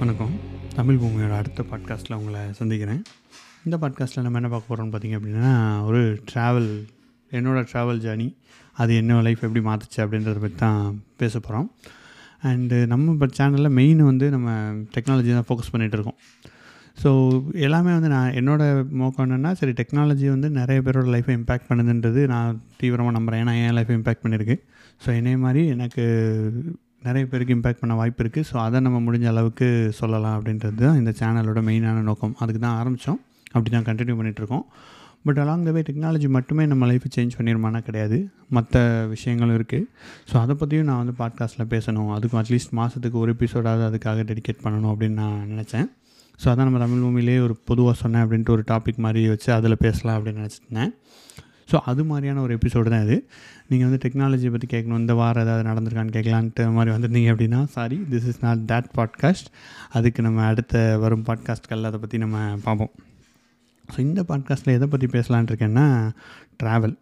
வணக்கம். தமிழ் பூமியோட அடுத்த பாட்காஸ்ட்டில் உங்களை சந்திக்கிறேன். இந்த பாட்காஸ்ட்டில் நம்ம என்ன பார்க்க போகிறோம்னு பார்த்தீங்க அப்படின்னா ஒரு ட்ராவல் என்னோடய ட்ராவல் ஜேர்னி அது என்ன லைஃப் எப்படி மாற்றுச்சு அப்படின்றத பற்றி தான் பேச போகிறோம் அண்டு நம்ம இப்போ சேனலில் மெயின் வந்து நம்ம டெக்னாலஜி தான் ஃபோக்கஸ் பண்ணிகிட்டு இருக்கோம். ஸோ எல்லாமே வந்து நான் என்னோடய நோக்கம் என்னென்னா சரி டெக்னாலஜி வந்து நிறைய பேரோட லைஃப்பை இம்பேக்ட் பண்ணுதுன்றது நான் தீவிரமாக நம்புகிறேன் ஏன்னா என் லைஃப்பை இம்பேக்ட் பண்ணியிருக்கு ஸோ என்னே மாதிரி எனக்கு நிறைய பேருக்கு இம்பேக்ட் பண்ண வாய்ப்பு இருக்குது ஸோ அதை நம்ம முடிஞ்ச அளவுக்கு சொல்லலாம் அப்படின்றது தான் இந்த சேனலோட மெயினான நோக்கம். அதுக்கு தான் ஆரம்பித்தோம் அப்படி தான் கண்டினியூ பண்ணிகிட்ருக்கோம் but along the way technology மட்டுமே நம்ம லைஃப்பை சேஞ்ச் பண்ணிடுமானா கிடையாது. மற்ற விஷயங்களும் இருக்குது ஸோ அதை பற்றியும் நான் வந்து பாட்காஸ்ட்டில் பேசணும். அதுக்கும் அட்லீஸ்ட் மாதத்துக்கு ஒரு எபிசோடாவது அதுக்காக டெடிகேட் பண்ணணும் அப்படின்னு நான் நினச்சேன். ஸோ அதான் நம்ம தமிழ் பூமியிலே ஒரு பொதுவாக சொன்னேன் அப்படின்ட்டு ஒரு டாபிக் மாதிரி வச்சு அதில் பேசலாம் அப்படின்னு நினச்சிருந்தேன் ஸோ அது மாதிரியான ஒரு எபிசோடு தான் இது. நீங்கள் வந்து டெக்னாலஜியை பற்றி கேட்கணும் இந்த வாரம் ஏதாவது நடந்திருக்கான்னு கேட்கலான்ட்டு மாதிரி வந்திருந்தீங்க அப்படின்னா sorry this is not that podcast அதுக்கு நம்ம அடுத்த வரும் பாட்காஸ்ட்கள் அதை பற்றி நம்ம பார்ப்போம். ஸோ இந்த பாட்காஸ்ட்டில் எதை பற்றி பேசலான் இருக்கேன்னா ட்ராவல்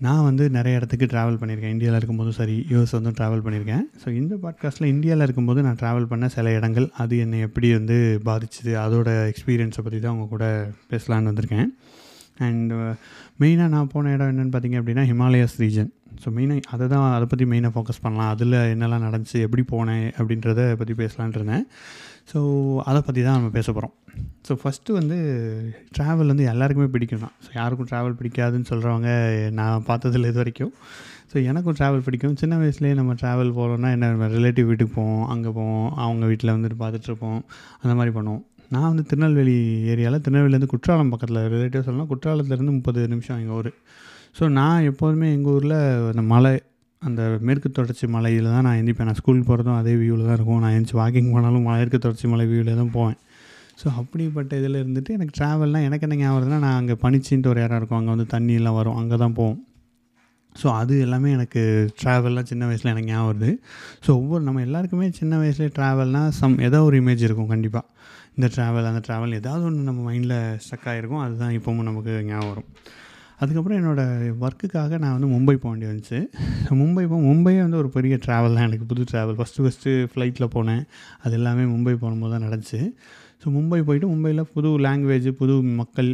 நான் வந்து நிறைய இடத்துக்கு ட்ராவல் பண்ணியிருக்கேன். இந்தியாவில் இருக்கும்போதும் சரி யூஎஸ் வந்து ட்ராவல் பண்ணியிருக்கேன். ஸோ இந்த பாட்காஸ்ட்டில் இந்தியாவில் இருக்கும்போது நான் ட்ராவல் பண்ண சில இடங்கள் அது என்னை எப்படி வந்து பாதிச்சுது அதோட எக்ஸ்பீரியன்ஸை பற்றி தான் அவங்க கூட பேசலான்னு வந்திருக்கேன். அண்ட் மெயினாக uh, நான் போன இடம் என்னென்னு பார்த்தீங்க அப்படின்னா ஹிமாலயஸ் ரீஜன் ஸோ மெயினாக அதை தான் அதை பற்றி மெயினாக ஃபோக்கஸ் பண்ணலாம். அதில் என்னெல்லாம் நடந்துச்சு எப்படி போனேன் அப்படின்றத பற்றி பேசலான் இருந்தேன். ஸோ அதை பற்றி தான் நம்ம பேச போகிறோம் ஸோ ஃபஸ்ட்டு வந்து ட்ராவல் வந்து எல்லாருக்குமே பிடிக்கும் தான். ஸோ யாருக்கும் ட்ராவல் பிடிக்காதுன்னு சொல்கிறவங்க நான் பார்த்ததில் இது வரைக்கும். ஸோ எனக்கும் ட்ராவல் பிடிக்கும். சின்ன வயசுலேயே நம்ம ட்ராவல் போகிறோன்னா என்ன ரிலேட்டிவ் வீட்டுக்கு போவோம் அங்கே போவோம் அவங்க வீட்டில் வந்துட்டு பார்த்துட்ருப்போம் அந்த மாதிரி பண்ணுவோம். நான் வந்து திருநெல்வேலி ஏரியாவில் திருநெல்வேலிலேருந்து குற்றாலம் பக்கத்தில் ரிலேட்டிவ் சொல்லலாம் குற்றாலத்துலேருந்து முப்பது நிமிஷம் எங்கள் ஊர். ஸோ நான் எப்போதுமே எங்கள் ஊரில் அந்த மலை அந்த மேற்கு தொடர்ச்சி மலையில் தான் நான் எந்திப்பேன். நான் ஸ்கூல் போகிறதும் அதே வியூவில் தான் இருக்கும். நான் எந்திச்சு வாக்கிங் போனாலும் மேற்கு தொடர்ச்சி மலை வியூவில் தான் போவேன். ஸோ அப்படிப்பட்ட இதில் இருந்துட்டு எனக்கு ட்ராவல்னால் எனக்கு என்ன ஞாபகம் வருதுன்னா நான் அங்கே பனிச்சின்ட்டு ஒரு இடம் இருக்கும். அங்கே வந்து தண்ணியெல்லாம் வரும். அங்கே தான் போவோம். ஸோ அது எல்லாமே எனக்கு ட்ராவல்லாம் சின்ன வயசில் எனக்கு ஞாபகம் வருது. ஸோ ஒவ்வொரு நம்ம எல்லாருக்குமே சின்ன வயசுலேயே ட்ராவல்னால் சம் ஏதோ ஒரு இமேஜ் இருக்கும் கண்டிப்பாக இந்த ட்ராவல் அந்த ட்ராவல் ஏதாவது ஒன்று நம்ம மைண்டில் ஸ்டக் ஆகிருக்கும் அதுதான் இப்போவும் நமக்கு ஞாபகம் வரும். அதுக்கப்புறம் என்னோடய ஒர்க்குக்காக நான் வந்து மும்பை போக வேண்டி வந்துச்சு. மும்பை போ மும்பையே வந்து ஒரு பெரிய ட்ராவல் தான். எனக்கு புது ட்ராவல் ஃபஸ்ட்டு ஃபஸ்ட்டு ஃப்ளைட்டில் போனேன். அது எல்லாமே மும்பை போகும்போது தான் நடந்துச்சு. ஸோ மும்பை போயிட்டு மும்பையில் புது லாங்குவேஜ் புது மக்கள்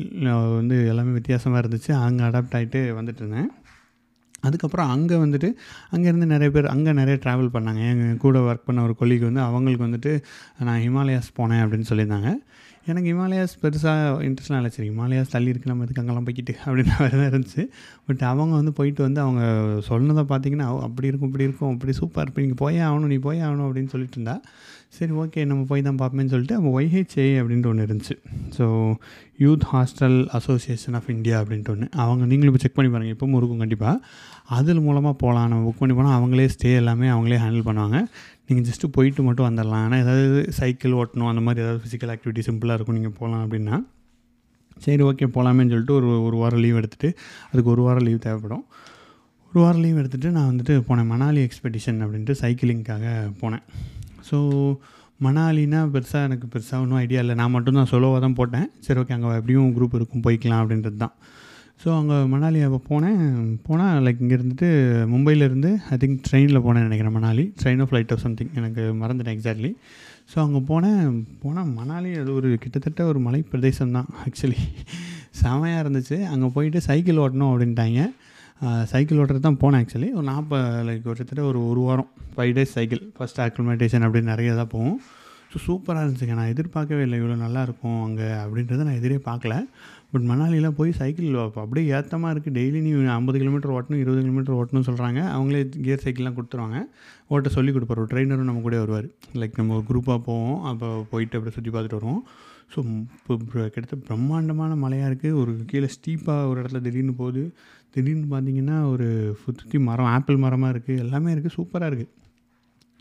வந்து எல்லாமே வித்தியாசமாக இருந்துச்சு. அங்கே அடாப்ட் ஆகிட்டு வந்துட்டு இருந்தேன். அதுக்கப்புறம் அங்கே வந்துட்டு அங்கேருந்து நிறைய பேர் அங்கே நிறைய ட்ராவல் பண்ணாங்க. எங்கள் கூட ஒர்க் பண்ண ஒரு கொல்லிக்கு வந்து அவங்களுக்கு வந்துட்டு நான் ஹிமாலயாஸ் போனேன் அப்படின்னு சொல்லியிருந்தாங்க. எனக்கு ஹிமாலயாஸ் பெருசாக இன்ட்ரெஸ்ட்லாம் இல்லை. சரி ஹிமாலயாஸ் தள்ளி இருக்கு நம்ம இதுக்கு அங்கெல்லாம் போய்க்கிட்டு? அப்படின்னு தான் இருந்துச்சு. பட் அவங்க வந்து போயிட்டு வந்து அவங்க சொன்னதை பார்த்தீங்கன்னா அப்படி இருக்கும் இப்படி இருக்கும் அப்படி சூப்பர் இப்போ நீங்கள் போயே ஆகணும் நீ போயே ஆகணும் அப்படின்னு சொல்லிட்டு இருந்தா. சரி ஓகே நம்ம போய் தான் பார்ப்போம்னு சொல்லிட்டு அப்போ ஒய்ஹெச்ஏ அப்படின்ட்டு ஒன்று இருந்துச்சு. So youth hostel association of India அப்படின்ட்டு ஒன்று அவங்க நீங்களும் இப்போ செக் பண்ணி பாருங்கள் இப்போவும் இருக்கும் கண்டிப்பாக அதில் மூலமாக போகலாம் நம்ம புக் பண்ணி போனால் அவங்களே ஸ்டே எல்லாமே அவங்களே ஹேண்டில் பண்ணுவாங்க. நீங்கள் ஜஸ்ட்டு போயிட்டு மட்டும் வந்துடலாம். ஆனால் ஏதாவது சைக்கிள் ஓட்டணும் அந்த மாதிரி ஏதாவது ஃபிசிக்கல் ஆக்டிவிட்டி சிம்பிளாக இருக்கும் நீங்கள் போகலாம் அப்படின்னா. சரி ஓகே போகலாமேன்னு சொல்லிட்டு ஒரு ஒரு வாரம் லீவ் எடுத்துகிட்டு அதுக்கு ஒரு வாரம் லீவ் தேவைப்படும். ஒரு வாரம் லீவ் எடுத்துகிட்டு நான் வந்துட்டு போனேன். மணாலி எக்ஸ்பெடிஷன் அப்படின்ட்டு சைக்கிளிங்க்காக போனேன். ஸோ மணாலினா பெருசாக எனக்கு பெருசாக ஒன்றும் ஐடியா இல்லை. நான் மட்டும் தான் சொலோவாக தான் போட்டேன். சரி ஓகே அங்கே எப்படியும் குரூப் இருக்கும் போய்க்கலாம் அப்படின்றது தான். ஸோ அங்கே மணாலி அப்போ போனேன். போனால் லைக் இங்கே இருந்துட்டு மும்பையிலேருந்து ஐ திங்க் ட்ரெயினில் போனேன் நினைக்கிறேன் மணாலி. ட்ரெயினோ ஃப்ளைட்டோ சம்திங் எனக்கு மறந்துட்டேன் எக்ஸாக்ட்லி ஸோ அங்கே போனேன். போனால் மணாலி அது ஒரு கிட்டத்தட்ட ஒரு மலை பிரதேசம் தான் ஆக்சுவலி செமையாக இருந்துச்சு. அங்கே போயிட்டு சைக்கிள் ஓட்டணும் அப்படின்ட்டாங்க. சைக்கிள் ஓட்டுறது தான் போனேன் ஆக்சுவலி ஒரு நாற்பது லைக் ஒரு கிட்டத்தட்ட ஒரு ஒரு வாரம் five days cycle first acclimatisation அப்படின்னு நிறைய தான் போவோம் ஸோ சூப்பராக இருந்துச்சுங்க. நான் எதிர்பார்க்கவே இல்லை இவ்வளோ நல்லாயிருக்கும் அங்கே அப்படின்றத நான் எதிரே பார்க்கல. பட் மணாலிலாம் போய் சைக்கிள் அப்படியே ஏற்றமாக இருக்குது டெய்லி நீ ஐம்பது கிலோமீட்டர் ஓட்டணும் இருபது கிலோமீட்டர் ஓட்டணும்னு சொல்கிறாங்க அவங்களே கியர் சைக்கிள்லாம் கொடுத்துருவாங்க. ஓட்ட சொல்லி கொடுப்பார். ஒரு ட்ரெயினரும் நம்ம கூட வருவார். லைக் நம்ம ஒரு குரூப்பாக போவோம். அப்போ போயிட்டு அப்படியே சுற்றி பார்த்துட்டு வருவோம். ஸோ இப்போ கிட்டத்தட்ட பிரம்மாண்டமான மலையாக இருக்குது ஒரு கீழே ஸ்டீப்பாக ஒரு இடத்துல திடீர்னு போகுது. திடீர்னு பார்த்தீங்கன்னா ஒரு சுற்றி மரம் ஆப்பிள் மரமாக இருக்குது எல்லாமே இருக்குது சூப்பராக இருக்குது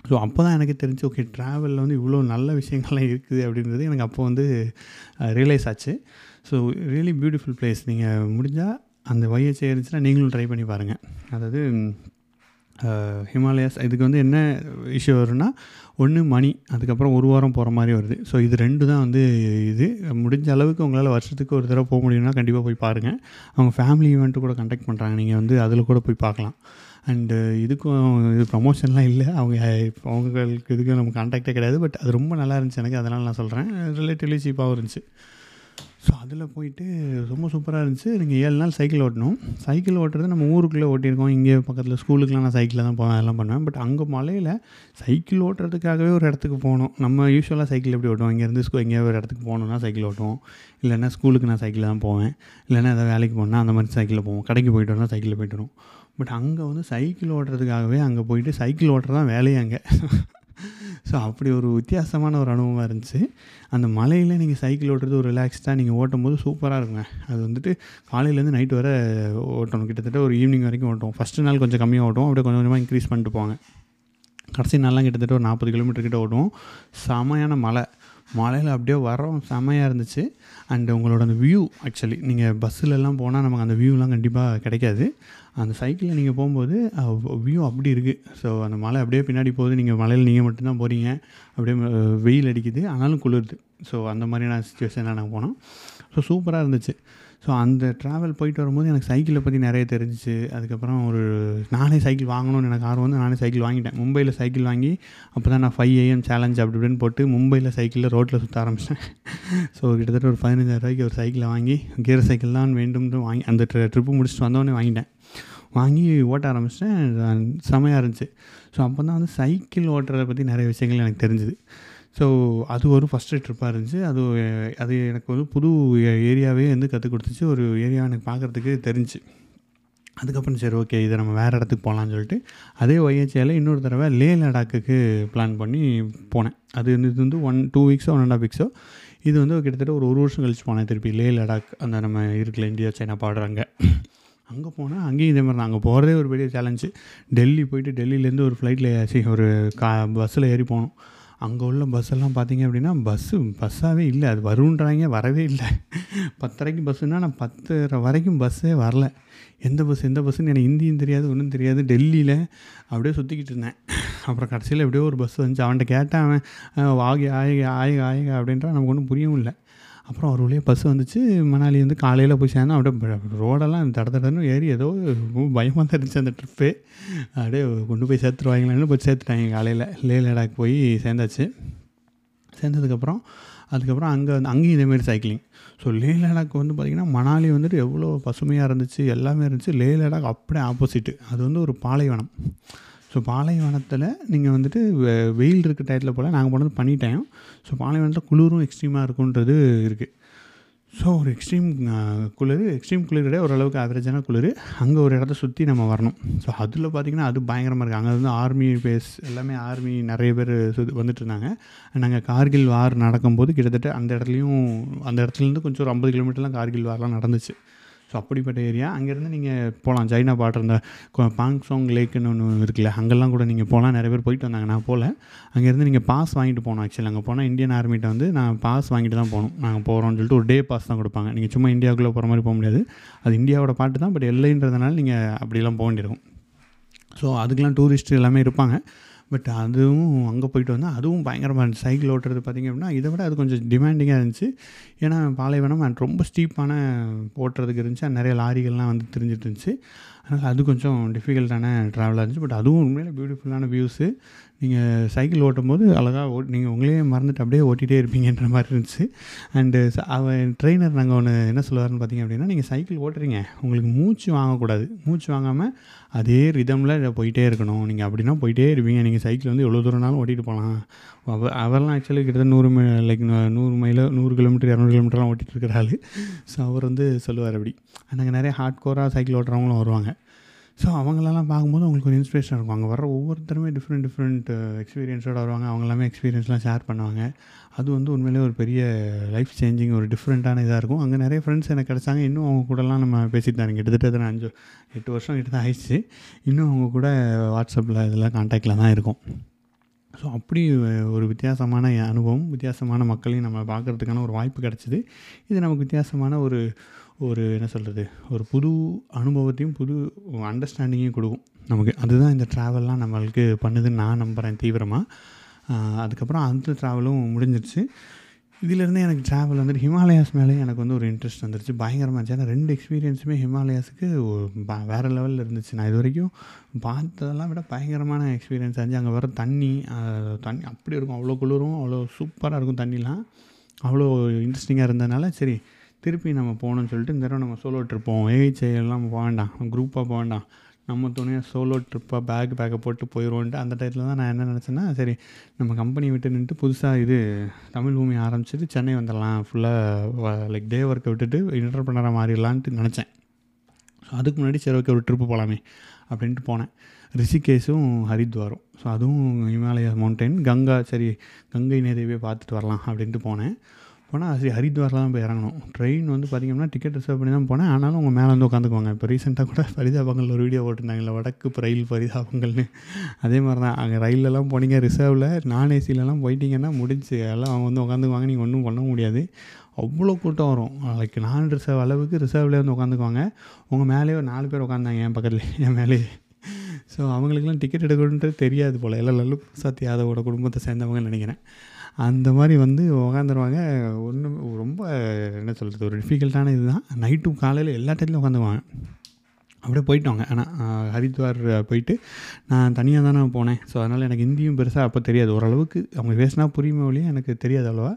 ஸோ அப்போ தான் எனக்கு தெரிஞ்சு ஓகே ட்ராவலில் வந்து இவ்வளோ நல்ல விஷயங்கள்லாம் இருக்குது அப்படின்றது எனக்கு அப்போ வந்து ரியலைஸ் ஆச்சு. ஸோ ரியலி பியூட்டிஃபுல் பிளேஸ் நீங்கள் முடிஞ்சால் அந்த வயசு இருந்துச்சுன்னா நீங்களும் ட்ரை பண்ணி பாருங்கள் அதாவது ஹிமாலயாஸ் இதுக்கு வந்து என்ன இஷ்யூ வரும்னா ஒன்று மணி அதுக்கப்புறம் ஒரு வாரம் போகிற மாதிரி வருது. ஸோ இது ரெண்டு தான் வந்து இது. முடிஞ்ச அளவுக்கு உங்களால் வருஷத்துக்கு ஒரு தடவை போக முடியும்னா கண்டிப்பாக போய் பாருங்கள் அவங்க ஃபேமிலி ஈவெண்ட்டு கூட கண்டக்ட் பண்ணுறாங்க நீங்கள் வந்து அதில் கூட போய் பார்க்கலாம். அண்டு இதுக்கும் இது ப்ரமோஷன்லாம் இல்லை. அவங்க அவங்களுக்கு இதுக்கும் நம்ம கான்டாக்டே கிடையாது. பட் அது ரொம்ப நல்லா இருந்துச்சு எனக்கு. அதனால் நான் சொல்கிறேன் ரிலேட்டிவ்லி சீப்பாகவும் இருந்துச்சு. ஸோ அதில் போயிட்டு ரொம்ப சூப்பராக இருந்துச்சு. நீங்கள் ஏழு நாள் சைக்கிள் ஓட்டணும். சைக்கிள் ஓட்டுறது நம்ம ஊருக்குள்ளே ஓட்டியிருக்கோம். இங்கே பக்கத்தில் ஸ்கூலுக்குலாம் நான் சைக்கிளில் தான் போவேன் அதெல்லாம் பண்ணுவேன். பட் அங்கே மலையில் சைக்கிள் ஓட்டுறதுக்காகவே ஒரு இடத்துக்கு போகணும். நம்ம யூஸ்வலாக சைக்கிள் எப்படி ஓட்டுவோம்? இங்கேருந்து ஸ்கூ எங்கேயாவது ஒரு இடத்துக்கு போகணுன்னா சைக்கிள் ஓட்டுவோம். இல்லைன்னா ஸ்கூலுக்கு நான் சைக்கிளில் தான் போவேன். இல்லைன்னா ஏதாவது வேலைக்கு போனால் அந்த மாதிரி சைக்கிளில் போவோம். கடைக்கு போயிட்டு வந்தால் சைக்கிளில் போயிட்டு வரும் பட் அங்கே வந்து சைக்கிள் ஓட்டுறதுக்காகவே அங்கே போயிட்டு சைக்கிள் ஓட்டுறது தான் வேலையே அங்கே. ஸோ அப்படி ஒரு வித்தியாசமான ஒரு அனுபவமாக இருந்துச்சு. அந்த மலையில் நீங்கள் சைக்கிள் ஓட்டுறது ஒரு ரிலாக்ஸ்டாக நீங்கள் ஓட்டும் போது சூப்பராக இருக்குங்க. அது வந்துட்டு காலையிலேருந்து நைட் வரை ஓட்டணும். கிட்டத்தட்ட ஒரு ஈவினிங் வரைக்கும் ஓட்டுவோம். ஃபஸ்ட்டு நாள் கொஞ்சம் கம்மியாக ஓட்டுவோம். அப்படியே கொஞ்சம் கொஞ்சமாக இன்க்ரீஸ் பண்ணிட்டு போவாங்க கடைசி நாள்லாம் கிட்டத்தட்ட ஒரு நாற்பது கிலோமீட்டர் கிட்ட ஓட்டுவோம். செமையான மலை. மலையில் அப்படியே வரோம் செமையாக இருந்துச்சு. அண்ட் உங்களோட அந்த வியூ ஆக்சுவலி நீங்கள் பஸ்ஸிலலாம் போனால் நமக்கு அந்த வியூலாம் கண்டிப்பாக கிடைக்காது. அந்த சைக்கிளில் நீங்கள் போகும்போது வியூ அப்படி இருக்குது ஸோ அந்த மலை அப்படியே பின்னாடி போகுது. நீங்கள் மலையில் நீங்கள் மட்டும்தான் போகிறீங்க அப்படியே வெயில் அடிக்குது. ஆனாலும் குளிருது. ஸோ அந்த மாதிரியான சுச்சுவேஷனில் நாங்கள் போனோம். ஸோ சூப்பராக இருந்துச்சு. ஸோ அந்த ட்ராவல் போயிட்டு வரும்போது எனக்கு சைக்கிளை பற்றி நிறைய தெரிஞ்சிச்சு. அதுக்கப்புறம் ஒரு நானே சைக்கிள் வாங்கணும்னு எனக்கு ஆர்வம் வந்து நானே சைக்கிள் வாங்கிட்டேன். மும்பையில் சைக்கிள் வாங்கி அப்போ தான் நான் ஃபைவ் ஏஎம் சேலஞ்ச் அப்படி இப்படின்னு போட்டு மும்பையில் சைக்கிளில் ரோட்டில் சுற்ற ஆரம்பித்தேன் ஸோ கிட்டத்தட்ட ஒரு பதினஞ்சாயிரம் ரூபாய்க்கு ஒரு சைக்கிளை வாங்கி கியர் சைக்கிள் தான் வேண்டும்னு வாங்கி அந்த ட்ரிப்பு முடிச்சுட்டு வந்தோடனே வாங்கிட்டேன். வாங்கி ஓட்ட ஆரம்பிச்சிட்டேன். செமையாக இருந்துச்சு. ஸோ அப்போ தான் வந்து சைக்கிள் ஓட்டுறதை பற்றி நிறைய விஷயங்கள் எனக்கு தெரிஞ்சுது. ஸோ அது ஒரு ஃபஸ்ட்டு ட்ரிப்பாக இருந்துச்சு. அது அது எனக்கு வந்து புது ஏரியாவே வந்து கற்றுக் கொடுத்துச்சு. ஒரு ஏரியா எனக்கு பார்க்குறதுக்கு தெரிஞ்சு. அதுக்கப்புறம் சரி ஓகே இதை நம்ம வேறு இடத்துக்கு போகலான்னு சொல்லிட்டு அதே ஒய்ஹெச்ஏல இன்னொரு தடவை லே லடாக்குக்கு பிளான் பண்ணி போனேன். அது வந்து இது வந்து ஒன் டூ வீக்ஸோ ஒன் அண்ட் ஆஃப் வீக்ஸோ இது வந்து கிட்டத்தட்ட ஒரு ஒரு வருஷம் கழிச்சு போனேன் திருப்பி. லே லடாக் அந்த நம்ம இருக்கல இந்தியா சைனா பாடுறாங்க அங்கே. போனால் அங்கேயும் இதே மாதிரி தான் அங்கே போகிறதே ஒரு பெரிய சேலஞ்சு டெல்லி போயிட்டு டெல்லியிலேருந்து ஒரு ஃப்ளைட்டில் சி ஒரு கா பஸ்ஸில் ஏறி போனோம். அங்கே உள்ள பஸ் எல்லாம் பார்த்தீங்க அப்படின்னா பஸ்ஸு பஸ்ஸாகவே இல்லை. அது வருன்றாங்க வரவே இல்லை. பத்தரைக்கு பஸ்ஸுன்னா நான் பத்தரை வரைக்கும் பஸ்ஸே வரல. எந்த பஸ் எந்த பஸ்ஸுன்னு எனக்கு ஹிந்தியும் தெரியாது ஒன்றும் தெரியாது. டெல்லியில் அப்படியே சுற்றிக்கிட்டு இருந்தேன். அப்புறம் கடைசியில் எப்படியோ ஒரு பஸ் வந்துச்சு அவன்கிட்ட கேட்டேன் அவன் ஆகி ஆயுக ஆயுக ஆயுக அப்படின்றா நமக்கு ஒன்றும் புரியவும் இல்லை. அப்புறம் ஒரு வழியாக பஸ் வந்துச்சு. மணாலி வந்து காலையில் போய் சேர்ந்தோம் அப்படியே ரோடெல்லாம் தட தடன்னு ஏறி ஏதோ பயமாக தான் இருந்துச்சு அந்த ட்ரிப்பு அப்படியே கொண்டு போய் சேர்த்துருவாங்களான்னு போய் சேர்த்துட்டாங்க காலையில். லே லடாக் போய் சேர்ந்தாச்சு. சேர்ந்ததுக்கப்புறம் அதுக்கப்புறம் அங்கே வந்து அங்கேயும் இதேமாரி சைக்கிளிங் ஸோ லே லடாக் வந்து பார்த்திங்கன்னா மணாலி வந்துட்டு எவ்வளோ பசுமையாக இருந்துச்சு எல்லாமே இருந்துச்சு. லே லடாக் அப்படியே ஆப்போசிட்டு அது வந்து ஒரு பாலைவனம். ஸோ பாலைவனத்தில் நீங்கள் வந்துட்டு வெ- வெயில் இருக்க டயத்தில் போல் நாங்கள் போனது பண்ணிட்டேன். ஸோ பாலைவனத்தில் குளிரும் எக்ஸ்ட்ரீமாக இருக்குன்றது இருக்குது ஸோ ஒரு எக்ஸ்ட்ரீம் குளிர் எக்ஸ்ட்ரீம் குளிரோட ஓரளவுக்கு ஆவரேஜான குளிர். அங்கே ஒரு இடத்த சுற்றி நம்ம வரணும். ஸோ அதில் பார்த்திங்கன்னா அது பயங்கரமாக இருக்குது அங்கே வந்து ஆர்மி பேஸ் எல்லாமே ஆர்மி நிறைய பேர் சுத்தி வந்துட்டு இருந்தாங்க நாங்கள் கார்கில் வார் நடக்கும்போது கிட்டத்தட்ட அந்த இடத்துலையும் அந்த இடத்துலேருந்து கொஞ்சம் ஒரு ஐம்பது கிலோமீட்டர்லாம் கார்கில் வார்லாம் நடந்துச்சு. ஸோ அப்படிப்பட்ட ஏரியா. அங்கேருந்து நீங்கள் போகலாம் சைனா பாட்டு இந்த பாங் சாங் லேக்குன்னு ஒன்று இருக்குல்ல அங்கெல்லாம் கூட நீங்கள் போகலாம் நிறைய பேர் போயிட்டு வந்தாங்க. நான் போகல அங்கேருந்து நீங்கள் பாஸ் வாங்கிட்டு போகணும் ஆக்சுவலி அங்கே போனால் இந்தியன் ஆர்மிட்ட வந்து நான் பாஸ் வாங்கிட்டு தான் போகணும். நாங்கள் போகிறோம்னு சொல்லிட்டு ஒரு டே பாஸ் தான் கொடுப்பாங்க. நீங்கள் சும்மா இந்தியாவுக்குள்ளே போகிற மாதிரி போக முடியாது. அது இந்தியாவோட பாட்டு தான். பட் எல்லைன்றதுனால நீங்கள் அப்படிலாம் போக வேண்டியிருக்கும். ஸோ அதுக்கெலாம் டூரிஸ்ட் எல்லாமே இருப்பாங்க. பட் அதுவும் அங்கே போயிட்டு வந்தால் அதுவும் பயங்கரமாக இருந்துச்சு. சைக்கிள் ஓட்டுறது பார்த்திங்க அப்படின்னா இதை விட அது கொஞ்சம் டிமாண்டிங்காக இருந்துச்சு. ஏன்னா பாலைவனம் ரொம்ப ஸ்டீப்பான ஓட்டுறதுக்கு இருந்துச்சு. நிறைய லாரிகள்லாம் வந்து தெரிஞ்சிட்டு இருந்துச்சு. அதனால் அது கொஞ்சம் டிஃபிகல்ட்டான ட்ராவலாக இருந்துச்சு. பட் அதுவும் உண்மையில பியூட்டிஃபுல்லான வியூஸு நீங்கள் சைக்கிள் ஓட்டும் போது அழகாக ஓ நீங்கள் உங்களே மறந்துட்டு அப்படியே ஓட்டிகிட்டே இருப்பீங்கன்ற மாதிரி இருந்துச்சு. அண்டு அவன் ட்ரெயினர் நாங்கள் ஒன்று என்ன சொல்லுவாருன்னு பார்த்தீங்க அப்படின்னா நீங்கள் சைக்கிள் ஓட்டுறீங்க. உங்களுக்கு மூச்சு வாங்கக்கூடாது. மூச்சு வாங்காமல் அதே ரிதமில் போயிட்டே இருக்கணும். நீங்கள் அப்படின்னா போயிட்டே இருப்பீங்க. நீங்கள் சைக்கிள் வந்து எவ்வளோ தூரம்னாலும் ஓட்டிகிட்டு போகலாம். அவ அவர்லாம் ஆக்சுவலி கிட்டத்தட்ட நூறு மை லைக் நூறு மைல நூறு கிலோமீட்டர் இரநூறு கிலோமீட்டர்லாம் ஓட்டிகிட்டு இருக்கிற ஆள். ஸோ அவர் வந்து சொல்லுவார் அப்படி. நாங்கள் நிறைய ஹார்ட் கோராக சைக்கிள் ஓட்டுறவங்களும் வருவாங்க. ஸோ அவங்களெல்லாம் பார்க்கும்போது உங்களுக்கு ஒரு இன்ஸ்பிரேஷன் இருக்கும். அங்கே வர ஒவ்வொருத்தருமே டிஃப்ரெண்ட் டிஃப்ரெண்ட் எக்ஸ்பீரியன்ஸோடு வருவாங்க. அவங்க எல்லாமே எக்ஸ்பீரியன்ஸ்லாம் ஷேர் பண்ணுவாங்க. அது வந்து உண்மையிலே ஒரு பெரிய லைஃப் சேஞ்சிங் ஒரு டிஃப்ரெண்ட்டான இதாக இருக்கும். அங்கே நிறைய ஃப்ரெண்ட்ஸ் எனக்கு கிடச்சாங்க. இன்னும் அவங்க கூடலாம் நம்ம பேசிட்டு தான். கிட்டத்தட்ட அஞ்சு எட்டு வருஷம் கிட்ட தான் ஆயிடுச்சு. இன்னும் அவங்க கூட வாட்ஸ்அப்பில் இதெல்லாம் காண்டாக்டில் தான் இருக்கும். ஸோ அப்படி ஒரு வித்தியாசமான அனுபவம் வித்தியாசமான மக்களையும் நம்ம பார்க்குறதுக்கான ஒரு வாய்ப்பு கிடச்சிது. இது நமக்கு வித்தியாசமான ஒரு ஒரு என்ன சொல்கிறது ஒரு புது அனுபவத்தையும் புது அண்டர்ஸ்டாண்டிங்கையும் கொடுக்கும் நமக்கு. அதுதான் இந்த ட்ராவல்லாம் நம்மளுக்கு பண்ணுதுன்னு நான் நம்புகிறேன் தீவிரமாக அதுக்கப்புறம் அந்த ட்ராவலும் முடிஞ்சிருச்சு. இதிலேருந்து எனக்கு ட்ராவல் வந்துட்டு ஹிமாலயாஸ் மேலே எனக்கு வந்து ஒரு இன்ட்ரெஸ்ட் வந்துருச்சு. பயங்கரமாக இருந்துச்சு. ஏன்னா ரெண்டு எக்ஸ்பீரியன்ஸுமே ஹிமாலயாஸுக்கு வேறு லெவலில் இருந்துச்சு. நான் இது வரைக்கும் பார்த்ததெல்லாம் விட பயங்கரமான எக்ஸ்பீரியன்ஸ் ஆச்சு அங்கே வர தண்ணி தண்ணி அப்படி இருக்கும். அவ்வளோ குளிரும் அவ்வளோ சூப்பராக இருக்கும் தண்ணிலாம். அவ்வளோ இன்ட்ரெஸ்டிங்காக இருந்ததுனால சரி திருப்பி நம்ம போகணும்னு சொல்லிட்டு இந்த தடவை நம்ம சோலோ ட்ரிப் போவோம். ஏஹெச்ஐ வேண்டாம் குரூப்பாக போக வேண்டாம். நம்ம துணையாக சோலோ ட்ரிப்பாக பேக் பேக்கை போட்டு போயிடுவோன்ட்டு அந்த டயத்தில் தான் நான் என்ன நினச்சேன்னா சரி நம்ம கம்பெனி விட்டு நின்றுட்டு புதுசாக இது தமிழ் பூமி ஆரம்பிச்சிட்டு சென்னை வந்துடலாம். ஃபுல்லாக லைக் டே ஒர்க்கை விட்டுட்டு பண்ணுற மாறிடலான்ட்டு நினச்சேன். ஸோ அதுக்கு முன்னாடி சரி ஓகே ஒரு ட்ரிப்பு போகலாமே அப்படின்ட்டு போனேன். ரிஷிகேஷும் ஹரித்வாரும். ஸோ அதுவும் இமாலயா மவுண்டைன் கங்கா சரி கங்கை நேரவே பார்த்துட்டு வரலாம் அப்படின்ட்டு போனேன். போனால் சரி ஹரித்வாரில் தான் போய் இறங்கணும். ட்ரெயின் வந்து பார்த்திங்கன்னா டிக்கெட் ரிசர்வ் பண்ணி தான் போனேன். ஆனாலும் உங்கள் மேலே வந்து உட்காந்துக்குவாங்க. இப்போ ரீசெண்டாக கூட பரிதாபங்கள் ஒரு வீடியோ போட்டிருந்தாங்கல்ல வடக்கு ரயில் பரிதாபங்கள்னு. அதே மாதிரி தான் அங்கே ரயிலெல்லாம் போனீங்க ரிசர்வில் நான் ஏசிலெலாம் போயிட்டீங்கன்னா முடிஞ்சு எல்லாம் அவங்க வந்து உட்காந்துக்குவாங்க. நீங்கள் ஒன்றும் பண்ண முடியாது. அவ்வளோ கூட்டம் வரும். லைக் நான் ரிசர்வ் அளவுக்கு ரிசர்வ்லேயே வந்து உட்காந்துக்குவாங்க. உங்கள் மேலேயே ஒரு நாலு பேர் உட்காந்தாங்க என் பக்கத்தில் என் மேலேயே. ஸோ அவங்களுக்குலாம் டிக்கெட் எடுக்கணுன்றது தெரியாது போல். எல்லாம் லல்லு பிரசாத் யாதவோட குடும்பத்தை சேர்ந்தவங்கன்னு நினைக்கிறேன். அந்த மாதிரி வந்து உட்காந்துருவாங்க ஒன்றும் ரொம்ப என்ன சொல்கிறது ஒரு டிஃபிகல்ட்டான இதுதான். நைட்டும் காலையில் எல்லா டைத்துலையும் உட்காந்துவாங்க அப்படியே போயிட்டோங்க. ஆனால் ஹரித்வார் போயிட்டு நான் தனியாக தானே போனேன். ஸோ அதனால் எனக்கு ஹிந்தியும் பெருசாக அப்போ தெரியாது. ஓரளவுக்கு அவங்க பேசினா புரியுமே வழியே எனக்கு தெரியாது அவ்வளோவா.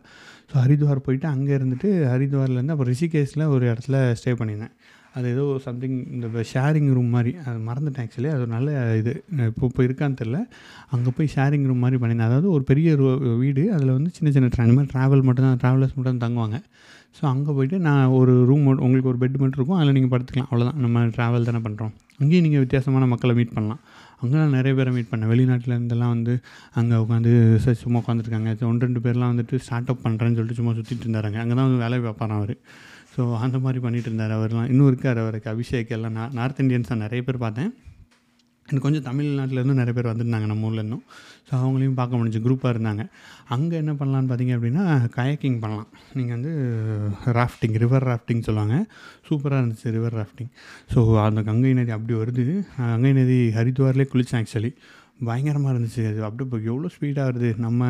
ஸோ ஹரித்வார் போயிட்டு அங்கே இருந்துட்டு ஹரித்வார்லேருந்து அப்புறம் ரிஷிகேஷில் ஒரு இடத்துல ஸ்டே பண்ணியிருந்தேன். அது ஏதோ சம்திங் இந்த ஷேரிங் ரூம் மாதிரி. அது மறந்துட்டேன் ஆக்சுவலி அது ஒரு நல்ல இது. இப்போ இப்போ இருக்கான்னு தெரில அங்கே போய் ஷேரிங் ரூம் மாதிரி பண்ணியிருந்தேன். அதாவது ஒரு பெரிய ரூ- வீடு. அதில் வந்து சின்ன சின்ன ட்ரா இந்த மாதிரி ட்ராவல் மட்டும்தான் ட்ராவலர்ஸ் மட்டும் தான் தங்குவாங்க. ஸோ அங்கே போயிட்டு நான் ஒரு ரூம் உங்களுக்கு ஒரு பெட் மட்டும் இருக்கும். அதில் நீங்கள் படுத்துக்கலாம். அவ்வளோதான் நம்ம ட்ராவல் தானே பண்ணுறோம் அங்கேயும் நீங்கள் வித்தியாசமான மக்களை மீட் பண்ணலாம். அங்கே நான் நிறைய பேரை மீட் பண்ணேன். வெளிநாட்டிலேருந்தெல்லாம் வந்து அங்கே உட்காந்து சரி சும்மா உட்காந்துருக்காங்க ஒன்று ரெண்டு பேர்லாம் வந்துட்டு ஸ்டார்ட் அப் பண்ணுறேன்னு சொல்லிட்டு சும்மா சுற்றிட்டு இருந்தாருங்க அங்கே. தான் வந்து வேலை பார்ப்பாராம் அவர். ஸோ அந்த மாதிரி பண்ணிகிட்டு இருந்தார். அவர்லாம் இன்னும் இருக்கார் அவருக்கு. அபிஷேக் எல்லாம் நான் நார்த் இந்தியன்ஸ் தான் நிறைய பேர் பார்த்தேன். எனக்கு கொஞ்சம் தமிழ்நாட்டிலேருந்து நிறைய பேர் வந்திருந்தாங்க நம்ம ஊரில் இருந்தும் ஸோ அவங்களையும் பார்க்க முடிஞ்சு குரூப்பாக இருந்தாங்க. அங்கே என்ன பண்ணலான்னு பார்த்தீங்க அப்படின்னா கயக்கிங் பண்ணலாம். நீங்கள் வந்து ராஃப்டிங் ரிவர் ராஃப்டிங் சொல்லுவாங்க. சூப்பராக இருந்துச்சு ரிவர் ராஃப்டிங் ஸோ அந்த கங்கை நதி அப்படி வருது. கங்கை நதி ஹரித்வார்லேயே குளித்தேன் ஆக்சுவலி பயங்கரமாக இருந்துச்சு. அது அப்படியே இப்போ எவ்வளோ ஸ்பீடாக வருது? நம்ம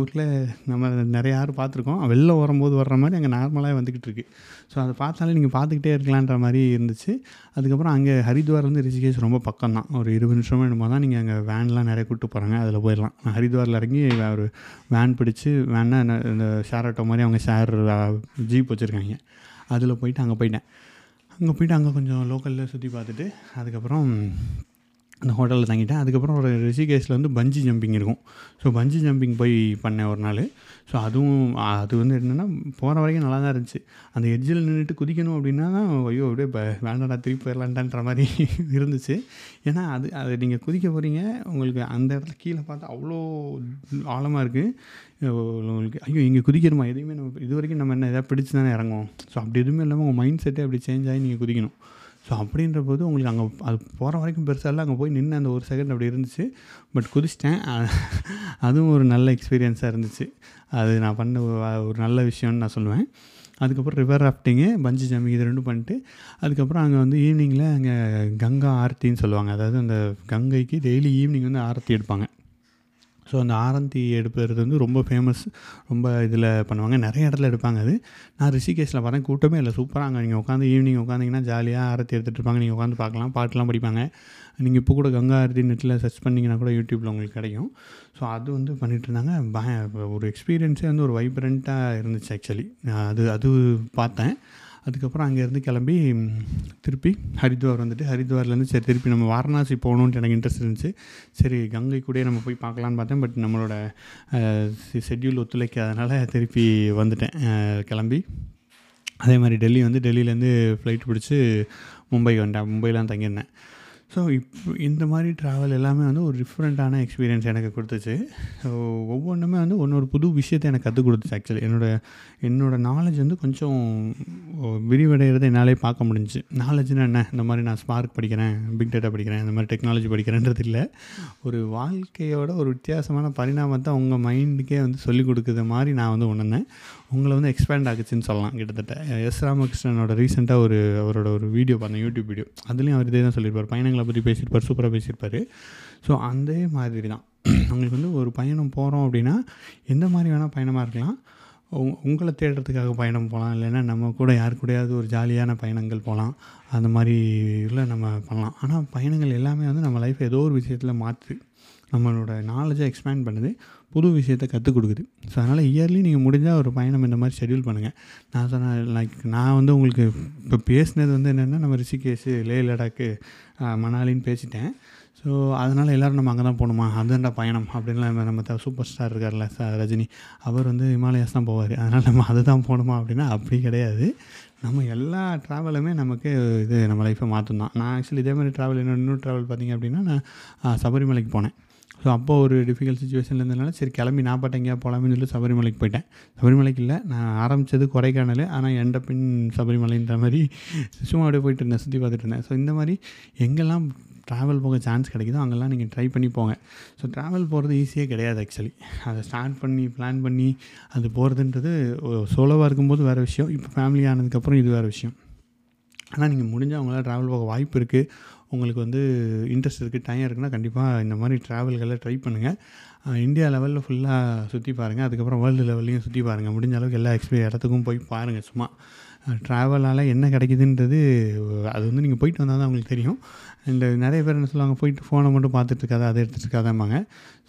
ஊரில் நம்ம நிறைய யார் பார்த்துருக்கோம். வெளில வரும்போது வர்ற மாதிரி அங்கே நார்மலாக வந்துக்கிட்டு இருக்கு. ஸோ அதை பார்த்தாலே நீங்கள் பார்த்துக்கிட்டே இருக்கலான்ற மாதிரி இருந்துச்சு. அதுக்கப்புறம் அங்கே ஹரித்வார்லேருந்து ரிஷிகேஷ் ரொம்ப பக்கம் தான் ஒரு இருபது நிமிஷமோ என்னமோ தான் நீங்கள் அங்கே வேன்லாம் நிறைய கூப்பிட்டு போகிறாங்க அதில் போயிடலாம். ஹரித்வாரில் இறங்கி ஒரு வேன் பிடிச்சி வேன்னா என்ன இந்த ஷேர் ஆட்டோ மாதிரி அவங்க ஷேர் ஜீப் வச்சுருக்காங்க. அதில் போயிட்டு அங்கே போயிட்டேன். அங்கே போயிட்டு அங்கே கொஞ்சம் லோக்கலில் சுற்றி பார்த்துட்டு அதுக்கப்புறம் அந்த ஹோட்டலில் தங்கிட்டேன். அதுக்கப்புறம் ஒரு ரிஷிகேஷில் வந்து பஞ்சி ஜம்பிங் இருக்கும். ஸோ பஞ்சி ஜம்பிங் போய் பண்ணேன் ஒரு நாள். ஸோ அதுவும் அது வந்து என்னென்னா போகிற வரைக்கும் நல்லா தான் இருந்துச்சு. அந்த எட்ஜில் நின்றுட்டு குதிக்கணும் அப்படின்னா தான் ஐயோ அப்படியே இப்போ வேண்டாடா திருப்பி போயிடலான்டான்ற மாதிரி இருந்துச்சு. ஏன்னா அது அது நீங்கள் குதிக்க போகிறீங்க உங்களுக்கு அந்த இடத்துல கீழே பார்த்தா அவ்வளோ ஆழமாக இருக்குது உங்களுக்கு ஐயோ இங்கே குதிக்கணுமா? எதையுமே நம்ம இது வரைக்கும் நம்ம என்ன எதாவது பிடிச்சி தானே இறங்குவோம். ஸோ அப்படி எதுவுமே இல்லாமல் உங்கள் மைண்ட் செட்டே அப்படி சேஞ்ச் ஆகி நீங்கள் குதிக்கணும். ஸோ அப்படின்ற போது உங்களுக்கு அங்கே அது போகிற வரைக்கும் பெருசாக இல்லை. அங்கே போய் நின்று அந்த ஒரு செகண்ட் அப்படி இருந்துச்சு. பட் குதிச்சிட்டேன். அதுவும் ஒரு நல்ல எக்ஸ்பீரியன்ஸாக இருந்துச்சு. அது நான் பண்ண ஒரு- நல்ல விஷயம்னு நான் சொல்லுவேன். அதுக்கப்புறம் ரிவர் ராஃப்டிங்கு பஞ்சு ஜம்மி இது ரெண்டும் பண்ணிட்டு அதுக்கப்புறம் அங்கே வந்து ஈவினிங்கில் அங்கே கங்கா ஆரத்தின்னு சொல்லுவாங்க. அதாவது அந்த கங்கைக்கு டெய்லி ஈவினிங் வந்து ஆரத்தி எடுப்பாங்க. ஸோ அந்த ஆரந்தி எடுப்பது வந்து ரொம்ப ஃபேமஸ் ரொம்ப இதில் பண்ணுவாங்க. நிறைய இடத்துல எடுப்பாங்க அது. நான் ரிஷிகேஷில் வரேன். கூட்டமே இல்லை. சூப்பராக அங்கே நீங்கள் உட்காந்து ஈவினிங் உட்காந்திங்கன்னா ஜாலியாக ஆரத்தி எடுத்துகிட்டு இருப்பாங்க. நீங்கள் உட்காந்து பார்க்கலாம். பாட்டெலாம் படிப்பாங்க. நீங்கள் இப்போ கூட கங்கா ஆரத்தி நெட்டில் சர்ச் பண்ணிங்கன்னா கூட யூடியூப்பில் உங்களுக்கு கிடைக்கும். ஸோ அது வந்து பண்ணிகிட்டு இருந்தாங்க. பய ஒரு எக்ஸ்பீரியன்ஸே வந்து ஒரு வைப்ரண்ட்டாக இருந்துச்சு ஆக்சுவலி அது அது பார்த்தேன். அதுக்கப்புறம் அங்கேருந்து கிளம்பி திருப்பி ஹரித்வார் வந்துட்டு ஹரித்வார்லேருந்து சரி திருப்பி நம்ம வாரணாசி போகணுன்ட்டு எனக்கு இன்ட்ரெஸ்ட் இருந்துச்சு. சரி கங்கை கூட நம்ம போய் பார்க்கலான்னு பார்த்தேன். பட் நம்மளோட ஷெட்யூல் ஒத்துழைக்காதனால திருப்பி வந்துட்டேன். கிளம்பி. அதே மாதிரி டெல்லி வந்து டெல்லியிலேருந்து ஃப்ளைட் பிடிச்சி மும்பை வந்துட்டேன் மும்பைலாம் தங்கியிருந்தேன். ஸோ இப்போ இந்த மாதிரி ட்ராவல் எல்லாமே வந்து ஒரு டிஃப்ரெண்ட்டான எக்ஸ்பீரியன்ஸ் எனக்கு கொடுத்துச்சு. ஸோ ஒவ்வொன்றுமே வந்து ஒன்னொரு புது விஷயத்தை எனக்கு கற்றுக் கொடுத்துச்சு ஆக்சுவலி என்னோட என்னோடய நாலேஜ் வந்து கொஞ்சம் விரிவடைகிறத என்னாலே பார்க்க முடிஞ்சு நாலேஜ்னா என்ன? இந்த மாதிரி நான் ஸ்பார்க் படிக்கிறேன் பிக் டேட்டா படிக்கிறேன் இந்த மாதிரி டெக்னாலஜி படிக்கிறேன்றது இல்லை. ஒரு வாழ்க்கையோட ஒரு வித்தியாசமான பரிணாமத்தை உங்கள் மைண்டுக்கே வந்து சொல்லிக் கொடுக்குற மாதிரி நான் வந்து உணர்ந்தேன். உங்களை வந்து எக்ஸ்பேண்ட் ஆகுச்சுன்னு சொல்லலாம் கிட்டத்தட்ட. எஸ் ராமகிருஷ்ணனோட ரீசெண்டாக ஒரு அவரோட ஒரு வீடியோ பார்த்தேன் யூடியூப் வீடியோ அதுலேயும் அவர் இதே தான் சொல்லியிருப்பார். பயணங்களை பற்றி பேசியிருப்பார் சூப்பராக பேசியிருப்பார். ஸோ அதே மாதிரி தான் உங்களுக்கு வந்து ஒரு பயணம் போகிறோம் அப்படின்னா எந்த மாதிரி வேணால் பயணமாக இருக்கலாம். உங் உங்களை தேடுறதுக்காக பயணம் போகலாம் இல்லைன்னா நம்ம கூட யார் கூடயாவது ஒரு ஜாலியான பயணங்கள் போகலாம் அந்த மாதிரி இதில் நம்ம பண்ணலாம். ஆனால் பயணங்கள் எல்லாமே வந்து நம்ம லைஃப் ஏதோ ஒரு விஷயத்தில் மாற்று நம்மளோட நாலேஜை எக்ஸ்பேண்ட் பண்ணுது. புது விஷயத்தை கற்றுக் கொடுக்குது. ஸோ அதனால் இயர்லி நீங்கள் முடிஞ்சால் ஒரு பயணம் இந்த மாதிரி ஷெடியூல் பண்ணுங்கள் நான் சொன்ன லைக் நான் வந்து உங்களுக்கு இப்போ பேசினது வந்து என்னென்னா நம்ம ரிஷிகேஷு லே லடாக்கு மணாலின்னு பேசிட்டேன். ஸோ அதனால் எல்லோரும் நம்ம அங்கே தான் போகணுமா? அதுதான்டா பயணம் அப்படின்லாம் நம்ம த சூப்பர் ஸ்டார் இருக்கார்ல ரஜினி. அவர் வந்து ஹிமாலயாஸ் தான் போவார். அதனால் நம்ம அது தான் போகணுமா அப்படின்னா அப்படி கிடையாது. நம்ம எல்லா ட்ராவலுமே நமக்கு இது நம்ம லைஃப்பை மாற்றும் தான். நான் ஆக்சுவலி இதே மாதிரி ட்ராவல் இன்னொரு இன்னொரு ட்ராவல் பார்த்திங்க அப்படின்னா நான் சபரிமலைக்கு போனேன். ஸோ அப்போ ஒரு டிஃபிகல்ட் சுச்சுவேஷனில் இருந்ததுனால சரி கிளம்பி நான் பாட்டு எங்கேயா போகலாம்னு சொல்லி சபரிமலைக்கு போயிட்டேன். சபரிமலைக்கு இல்லை நான் ஆரம்பித்தது கொடைக்கானல் ஆனால் எண்ட பின் சபரிமலைன்ற மாதிரி சும்மா அப்படியே போயிட்டு இருந்தேன் சுற்றி பார்த்துட்டு இருந்தேன். ஸோ இந்த மாதிரி எங்கெல்லாம் ட்ராவல் போக சான்ஸ் கிடைக்குதோ அங்கெல்லாம் நீங்கள் ட்ரை பண்ணி போங்க. ஸோ ட்ராவல் போகிறது ஈஸியே கிடையாது ஆக்சுவலி அதை ஸ்டார்ட் பண்ணி பிளான் பண்ணி அது போகிறதுன்றது சோலோவாக இருக்கும்போது வேறு விஷயம். இப்போ ஃபேமிலி ஆனதுக்கப்புறம் இது வேறு விஷயம். ஆனால் நீங்கள் முடிஞ்சவங்களாம் ட்ராவல் போக வாய்ப்பு இருக்குது உங்களுக்கு வந்து இன்ட்ரெஸ்ட் இருக்குது டைம் இருக்குன்னா கண்டிப்பாக இந்த மாதிரி ட்ராவல்களை ட்ரை பண்ணுங்கள் இந்தியா லெவலில் ஃபுல்லாக சுற்றி பாருங்கள் அதுக்கப்புறம் வேர்ல்டு லெவல்லையும் சுற்றி பாருங்கள் முடிஞ்ச அளவுக்கு எல்லா எக்ஸ்பீரி இடத்துக்கும் போய் பாருங்கள் சும்மா. ட்ராவலால் என்ன கிடைக்குதுன்றது அது வந்து நீங்கள் போயிட்டு வந்தால் தான் உங்களுக்கு தெரியும். அண்டு நிறைய பேர் என்ன சொல்லுவாங்க போயிட்டு ஃபோனை மட்டும் பார்த்துட்ருக்காத அதை எடுத்துகிட்டு இருக்காதாம்பாங்க.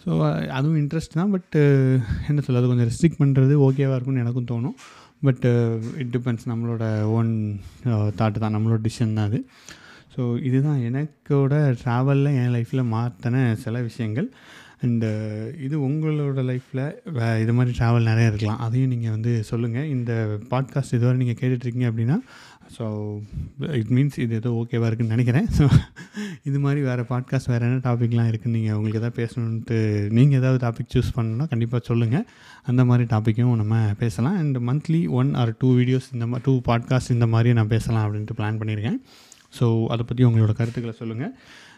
ஸோ அதுவும் இன்ட்ரெஸ்ட் தான் பட்டு என்ன சொல்ல அது கொஞ்சம் ரெஸ்ட்ரிக்ட் பண்ணுறது ஓகேவாக இருக்கும்னு எனக்கும் தோணும். பட்டு இட் டிபெண்ட்ஸ் நம்மளோட ஓன் தாட்டு தான் நம்மளோட டிசிஷன் தான் அது. ஸோ இதுதான் எனக்கோட ட்ராவலில் என் லைஃப்பில் மாற்றின சில விஷயங்கள். அண்டு இது உங்களோட லைஃப்பில் வே இது மாதிரி ட்ராவல் நிறைய இருக்கலாம். அதையும் நீங்கள் வந்து சொல்லுங்கள் இந்த பாட்காஸ்ட் இதுவரை நீங்கள் கேட்டுட்ருக்கீங்க அப்படின்னா ஸோ இட் மீன்ஸ் இது ஏதோ ஓகேவாக இருக்குன்னு நினைக்கிறேன். ஸோ இது மாதிரி வேறு பாட்காஸ்ட் வேறு என்ன டாப்பிக்லாம் இருக்குன்னு நீங்கள் உங்களுக்கு எதாவது பேசணுன்ட்டு நீங்கள் ஏதாவது டாபிக் சூஸ் பண்ணணும்னா கண்டிப்பாக சொல்லுங்கள் அந்த மாதிரி டாப்பிக்கும் நம்ம பேசலாம். And monthly one or two videos இந்த மாதிரி டூ பாட்காஸ்ட் இந்த மாதிரி நான் பேசலாம் அப்படின்ட்டு பிளான் பண்ணியிருக்கேன். ஸோ அதை பற்றி உங்களோட கருத்துக்களை சொல்லுங்கள்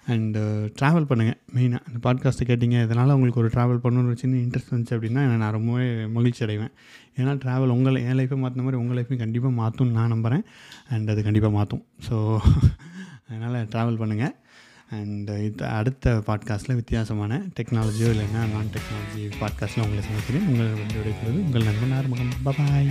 அண்டு ட்ராவல் uh, பண்ணுங்கள் மெயினாக அந்த பாட்காஸ்ட்டு கேட்டிங்க இதனால் உங்களுக்கு ஒரு ட்ராவல் பண்ணணும்னு சின்ன இன்ட்ரெஸ்ட் வந்துச்சு அப்படின்னா நான் ரொம்பவே மகிழ்ச்சி அடைவேன். ஏன்னா ட்ராவல் உங்களை என் லைஃப்பை மாற்றின மாதிரி uh, உங்கள் லைஃப்பையும் கண்டிப்பாக மாற்றும்னு நான் நம்புகிறேன் அண்ட் அது கண்டிப்பாக மாற்றும் ஸோ அதனால் ட்ராவல் பண்ணுங்கள் அண்டு இது அடுத்த பாட்காஸ்ட்டில் வித்தியாசமான டெக்னாலஜியோ இல்லைன்னா நான் டெக்னாலஜி பாட்காஸ்ட்டில் உங்களை சமைக்கிறேன் உங்களை வந்து உங்கள் நண்பன் ஆரம்பம் பாய்